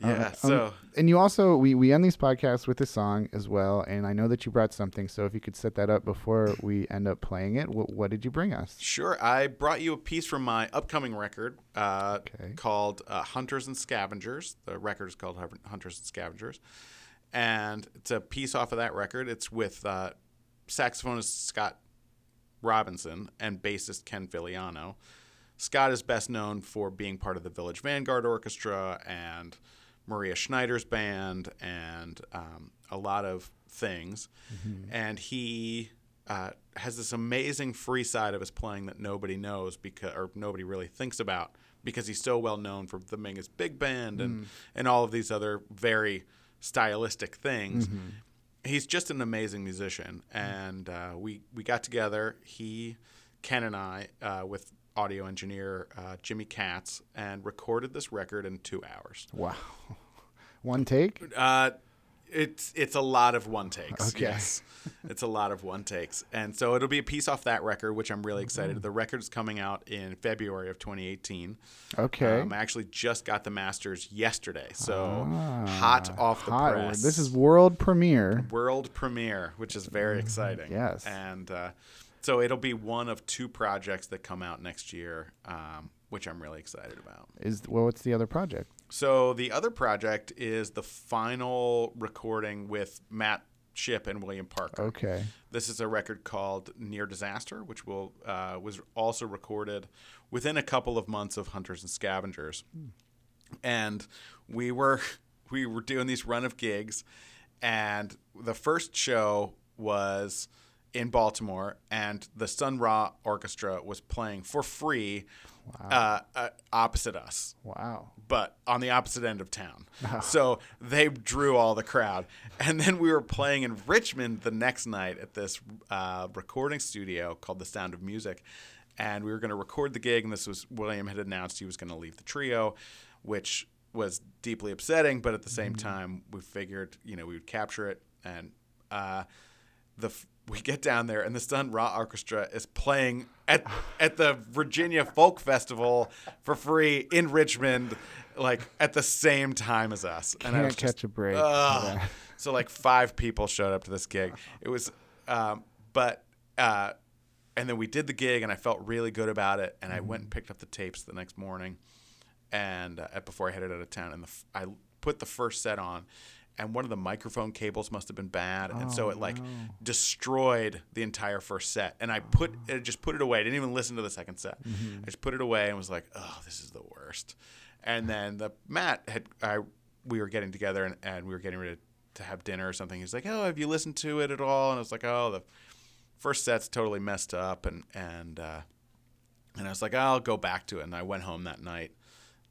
Yeah. Um, so and you also we we end these podcasts with a song as well. And I know that you brought something. So if you could set that up before we end up playing it, what, what did you bring us? sure, I brought you a piece from my upcoming record uh, Okay. called uh, "Hunters and Scavengers." The record is called "Hunters and Scavengers," and it's a piece off of that record. It's with uh, saxophonist Scott Robinson and bassist Ken Filiano. Scott is best known for being part of the Village Vanguard Orchestra and Maria Schneider's band and um, a lot of things. And he uh, has this amazing free side of his playing that nobody knows because or nobody really thinks about because he's so well known for the Mingus Big Band and and all of these other very stylistic things. He's just an amazing musician, and uh, we we got together. He, Ken, and I uh, with audio engineer uh, Jimmy Katz, and recorded this record in two hours. Wow, *laughs* one take. Uh, it's it's a lot of one takes. Okay. Yes, *laughs* it's a lot of one takes, and so it'll be a piece off that record, which I'm really excited. The record is coming out in February of 2018. Okay. Um, I actually just got the masters yesterday, so Ah, hot off the hot. press. This is world premiere. world premiere, which is very exciting. Mm, yes. And uh, so it'll be one of two projects that come out next year, um, which I'm really excited about. Is well, what's the other project? So the other project is the final recording with Matt Shipp and William Parker. Okay. This is a record called Near Disaster, which will uh, was also recorded within a couple of months of Hunters and Scavengers. And we were we were doing these run of gigs, and the first show was in Baltimore, and the Sun Ra Orchestra was playing for free uh, uh, opposite us Wow. but on the opposite end of town. *laughs* So they drew all the crowd. And then we were playing in Richmond the next night at this uh, recording studio called The Sound of Music. And we were going to record the gig. And this was William had announced he was going to leave the trio, which was deeply upsetting. But at the same time, we figured, you know, we would capture it. And uh, the f- we get down there and the Sun Ra Orchestra is playing at at the Virginia Folk Festival for free in Richmond, like at the same time as us. And I Can't just, catch a break. Yeah. *laughs* So like five people showed up to this gig. It was, um, but uh, and then we did the gig and I felt really good about it. And I went and picked up the tapes the next morning, and uh, before I headed out of town, and the f- I put the first set on. And one of the microphone cables must have been bad, and so Oh, it like no. destroyed the entire first set. And I put it just put it away. I didn't even listen to the second set. Mm-hmm. I just put it away and was like, "Oh, this is the worst." And then the Matt had I we were getting together and, and we were getting ready to have dinner or something. He's like, "Oh, have you listened to it at all?" And I was like, "Oh, the first set's totally messed up." And and uh, and I was like, "I'll go back to it." And I went home that night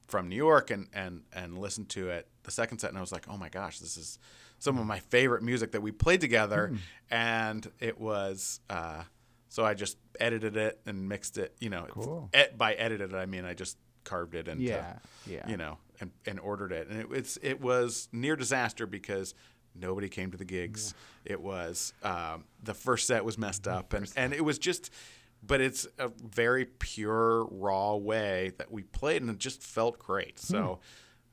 from New York and and and listened to it the second set and I was like, "Oh my gosh, this is some of my favorite music that we played together." And it was uh, so I just edited it and mixed it, you know, Cool. et- by edited it I mean I just carved it into Yeah. Yeah. you know, and, and ordered it. And it, it's it was near disaster because nobody came to the gigs. It was um, the first set was messed up, and and it was just but it's a very pure, raw way that we played, and it just felt great. So,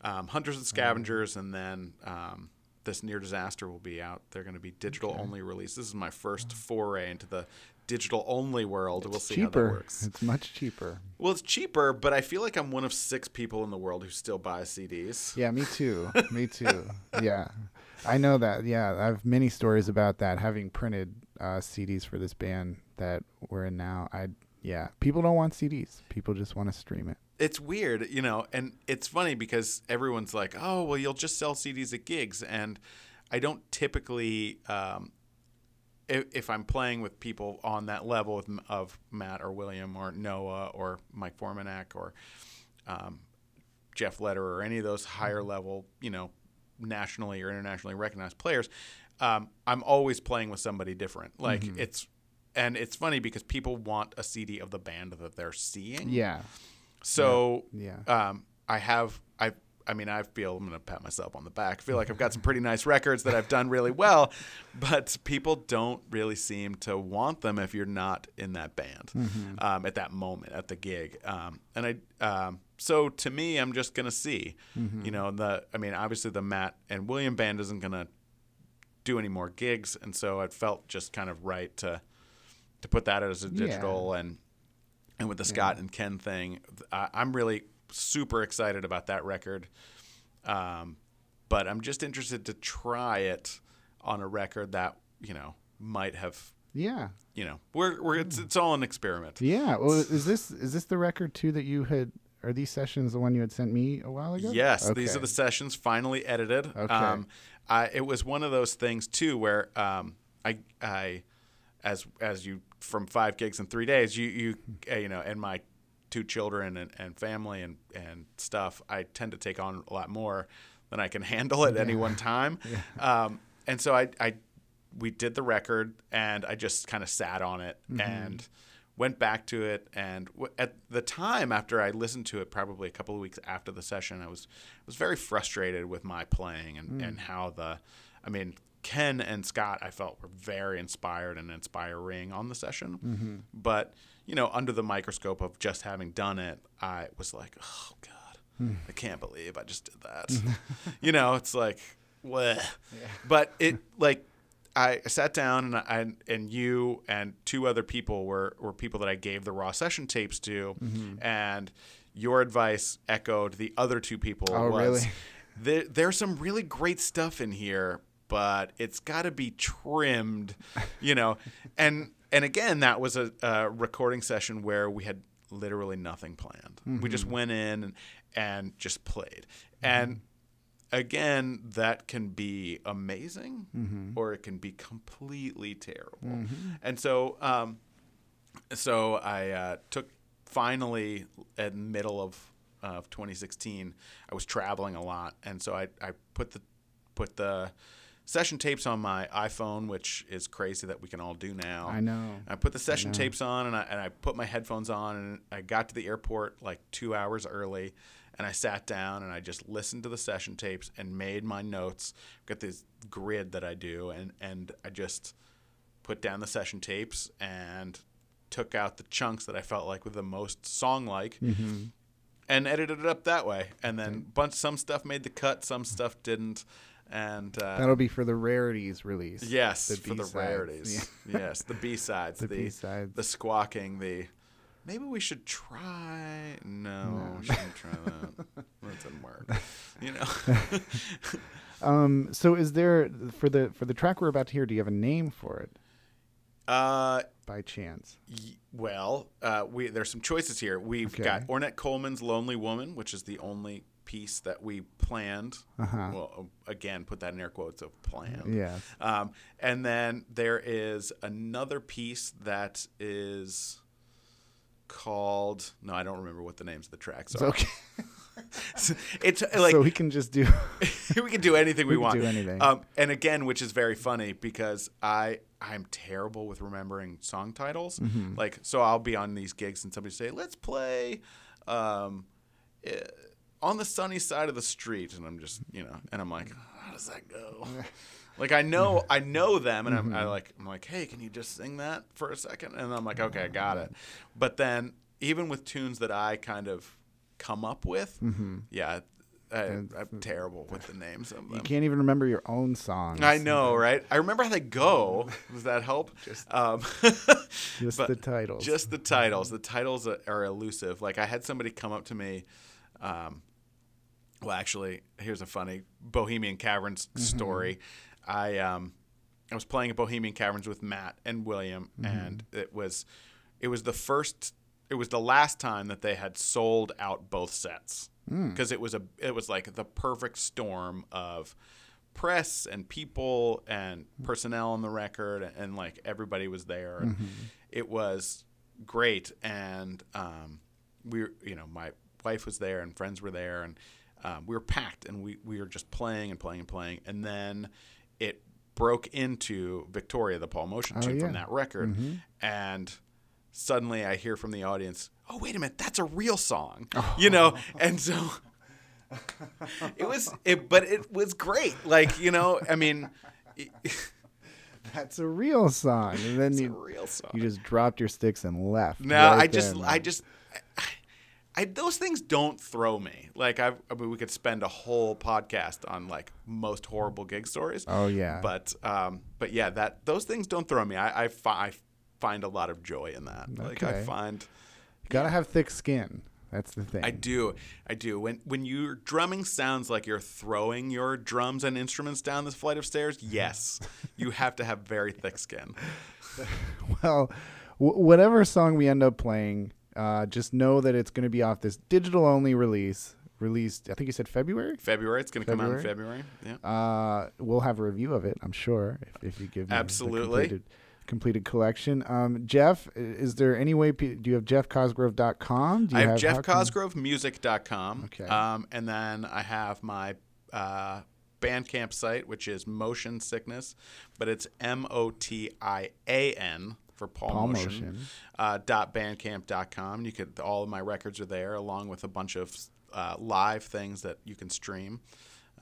um, Hunters and Scavengers, and then um, this Near Disaster will be out. They're going to be digital only release. This is my first foray into the digital only world. we'll see how that works. It's much cheaper. Well, it's cheaper, but I feel like I'm one of six people in the world who still buy CDs. Yeah, me too. me *laughs* too. Yeah, I know that. Yeah, I have many stories about that. Having printed uh, CDs for this band that we're in now, I yeah, people don't want CDs. People just want to stream it. It's weird, you know, and it's funny because everyone's like, "Oh, well, you'll just sell CDs at gigs," and I don't typically. Um, if, if I'm playing with people on that level of, of Matt or William or Noah or Mike Formanek or um, Jeff Letter or any of those higher level, you know, nationally or internationally recognized players, um, I'm always playing with somebody different. Like it's, and it's funny because people want a CD of the band that they're seeing. Yeah, So yeah. um, I have I I mean I feel I'm gonna pat myself on the back. I feel like I've got some pretty nice records that I've done really well, *laughs* but people don't really seem to want them if you're not in that band um, at that moment at the gig. Um, and I um, so to me I'm just gonna see, you know the I mean obviously the Matt and William band isn't gonna do any more gigs, and so it felt just kind of right to to put that as a digital and and with the Scott and Ken thing, I, I'm really super excited about that record. Um, but I'm just interested to try it on a record that you know might have Yeah. you know we're we're it's, it's all an experiment. Yeah. Well, is this is this the record too that you had? Are these sessions the one you had sent me a while ago? Yes, these are the sessions finally edited. Okay. Um, I, it was one of those things too where um, I, I, as as you from five gigs in three days, you you uh, you know, and my two children and, and family and and stuff, I tend to take on a lot more than I can *laughs* handle at any one time. *laughs* Um, and so I I we did the record and I just kind of sat on it and went back to it. And w- at the time after I listened to it probably a couple of weeks after the session I was was very frustrated with my playing and, and how the I mean Ken and Scott I felt were very inspired and inspiring on the session. But you know under the microscope of just having done it I was like oh god. I can't believe I just did that. *laughs* You know it's like what but it like I sat down and I and you and two other people were were people that I gave the raw session tapes to, Mm-hmm. and your advice echoed the other two people. Oh, was, really? There, there's some really great stuff in here, but it's got to be trimmed, you know. *laughs* and and again, that was a, a recording session where we had literally nothing planned. We Mm-hmm. just went in and, and just played, and again, that can be amazing Mm-hmm. or it can be completely terrible. And so, um, so I uh, took finally at the middle of of 2016. I was traveling a lot, and so I, I put the put the session tapes on my iPhone, which is crazy that we can all do now. I know. I put the session tapes on and I, and I put my headphones on and I got to the airport like two hours early and I sat down and I just listened to the session tapes and made my notes. Got this grid that I do and, and I just put down the session tapes and took out the chunks that I felt like were the most song like Mm-hmm. and edited it up that way. And then bunch some stuff made the cut, some stuff didn't. And uh, That'll be for the rarities release. Yes, The for the rarities. *laughs* yes, the B sides, *laughs* The the B-sides. the squawking, the maybe we should try. No, we shouldn't try that. *laughs* that didn't work. You know. Um. So, is there for the for the track we're about to hear? Do you have a name for it uh, by chance? y- well, uh, we there's some choices here. We've Okay. got Ornette Coleman's "Lonely Woman," which is the only piece that we planned. Uh-huh. Well, again, put that in air quotes of planned. Yes. Um, and then there is another piece that is called no, I don't remember what the names of the tracks It's are. okay. *laughs* it's *laughs* like so we can just do. *laughs* we can do anything we, We can want. do anything. Um, and again, which is very funny because I I'm terrible with remembering song titles. Mm-hmm. Like, so I'll be on these gigs and somebody say, "Let's play." Um, eh, on the sunny side of the street, and I'm just, you know, and I'm like, how does that go? *laughs* like I know I know them, and I'm I like I'm like, hey, can you just sing that for a second? And I'm like, okay, I got it. But then even with tunes that I kind of come up with, yeah, I, I'm terrible with the names of them. You can't even remember your own songs. I know, right? I remember how they go. Does that help? *laughs* um, *laughs* Just the titles. Just the titles. The titles are- are elusive. Like I had somebody come up to me. Um, well, actually, here's a funny Bohemian Caverns story. I um, I was playing at Bohemian Caverns with Matt and William, and it was it was the first. It was the last time that they had sold out both sets. Because it was a it was like the perfect storm of press and people and personnel on the record and, and like everybody was there. And it was great and um, we were, you know my wife was there and friends were there and um, we were packed and we, we were just playing and playing and playing and then it broke into Victoria the Paul Motian Oh, tune yeah. Mm-hmm. from that record and suddenly I hear from the audience oh wait a minute that's a real song *laughs* you know and so *laughs* it was it but it was great like you know I mean it- *laughs* That's a real song. And then it's a you real song you just dropped your sticks and left. No, right I just. I just, I, I, those things don't throw me. Like I've, I mean, we could spend a whole podcast on like most horrible gig stories. Oh yeah. But, um, but yeah, that those things don't throw me. I, I, fi- I find a lot of joy in that. Like I find, you gotta have thick skin. That's the thing. I do, I do. When when your drumming sounds like you're throwing your drums and instruments down this flight of stairs, yes, you have to have very thick skin. *laughs* well, w- whatever song we end up playing, uh, just know that it's going to be off this digital only release. Released, I think you said February. February, it's going to come out in February? Yeah. Uh, we'll have a review of it, I'm sure, if, if you give me the Absolutely. completed, completed collection. Um, Jeff, is there any way? Do you have jeffcosgrove.com? Do you I have can- jeffcosgrovemusic.com. Okay. Um, and then I have my uh, Bandcamp site, which is Motian Sickness, but it's M O T I A N for Paul, Paul Motian. Motian. Uh, dot bandcamp.com. You could all of my records are there, along with a bunch of uh, live things that you can stream.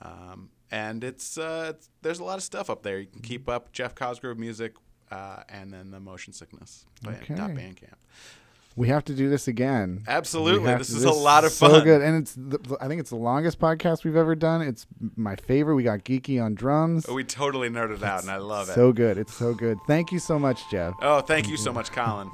Um, and it's, uh, it's there's a lot of stuff up there. You can keep up Jeff Cosgrove music, uh, and then the Motian Sickness. Okay. dot Bandcamp. We have to do this again. Absolutely. This to- is a lot of fun. so good, and it's the, I think it's the longest podcast we've ever done. It's my favorite. We got geeky on drums. Oh, we totally nerded out, and I love it. So good. It's so good. Thank you so much, Jeff. Oh, thank you so much, Colin.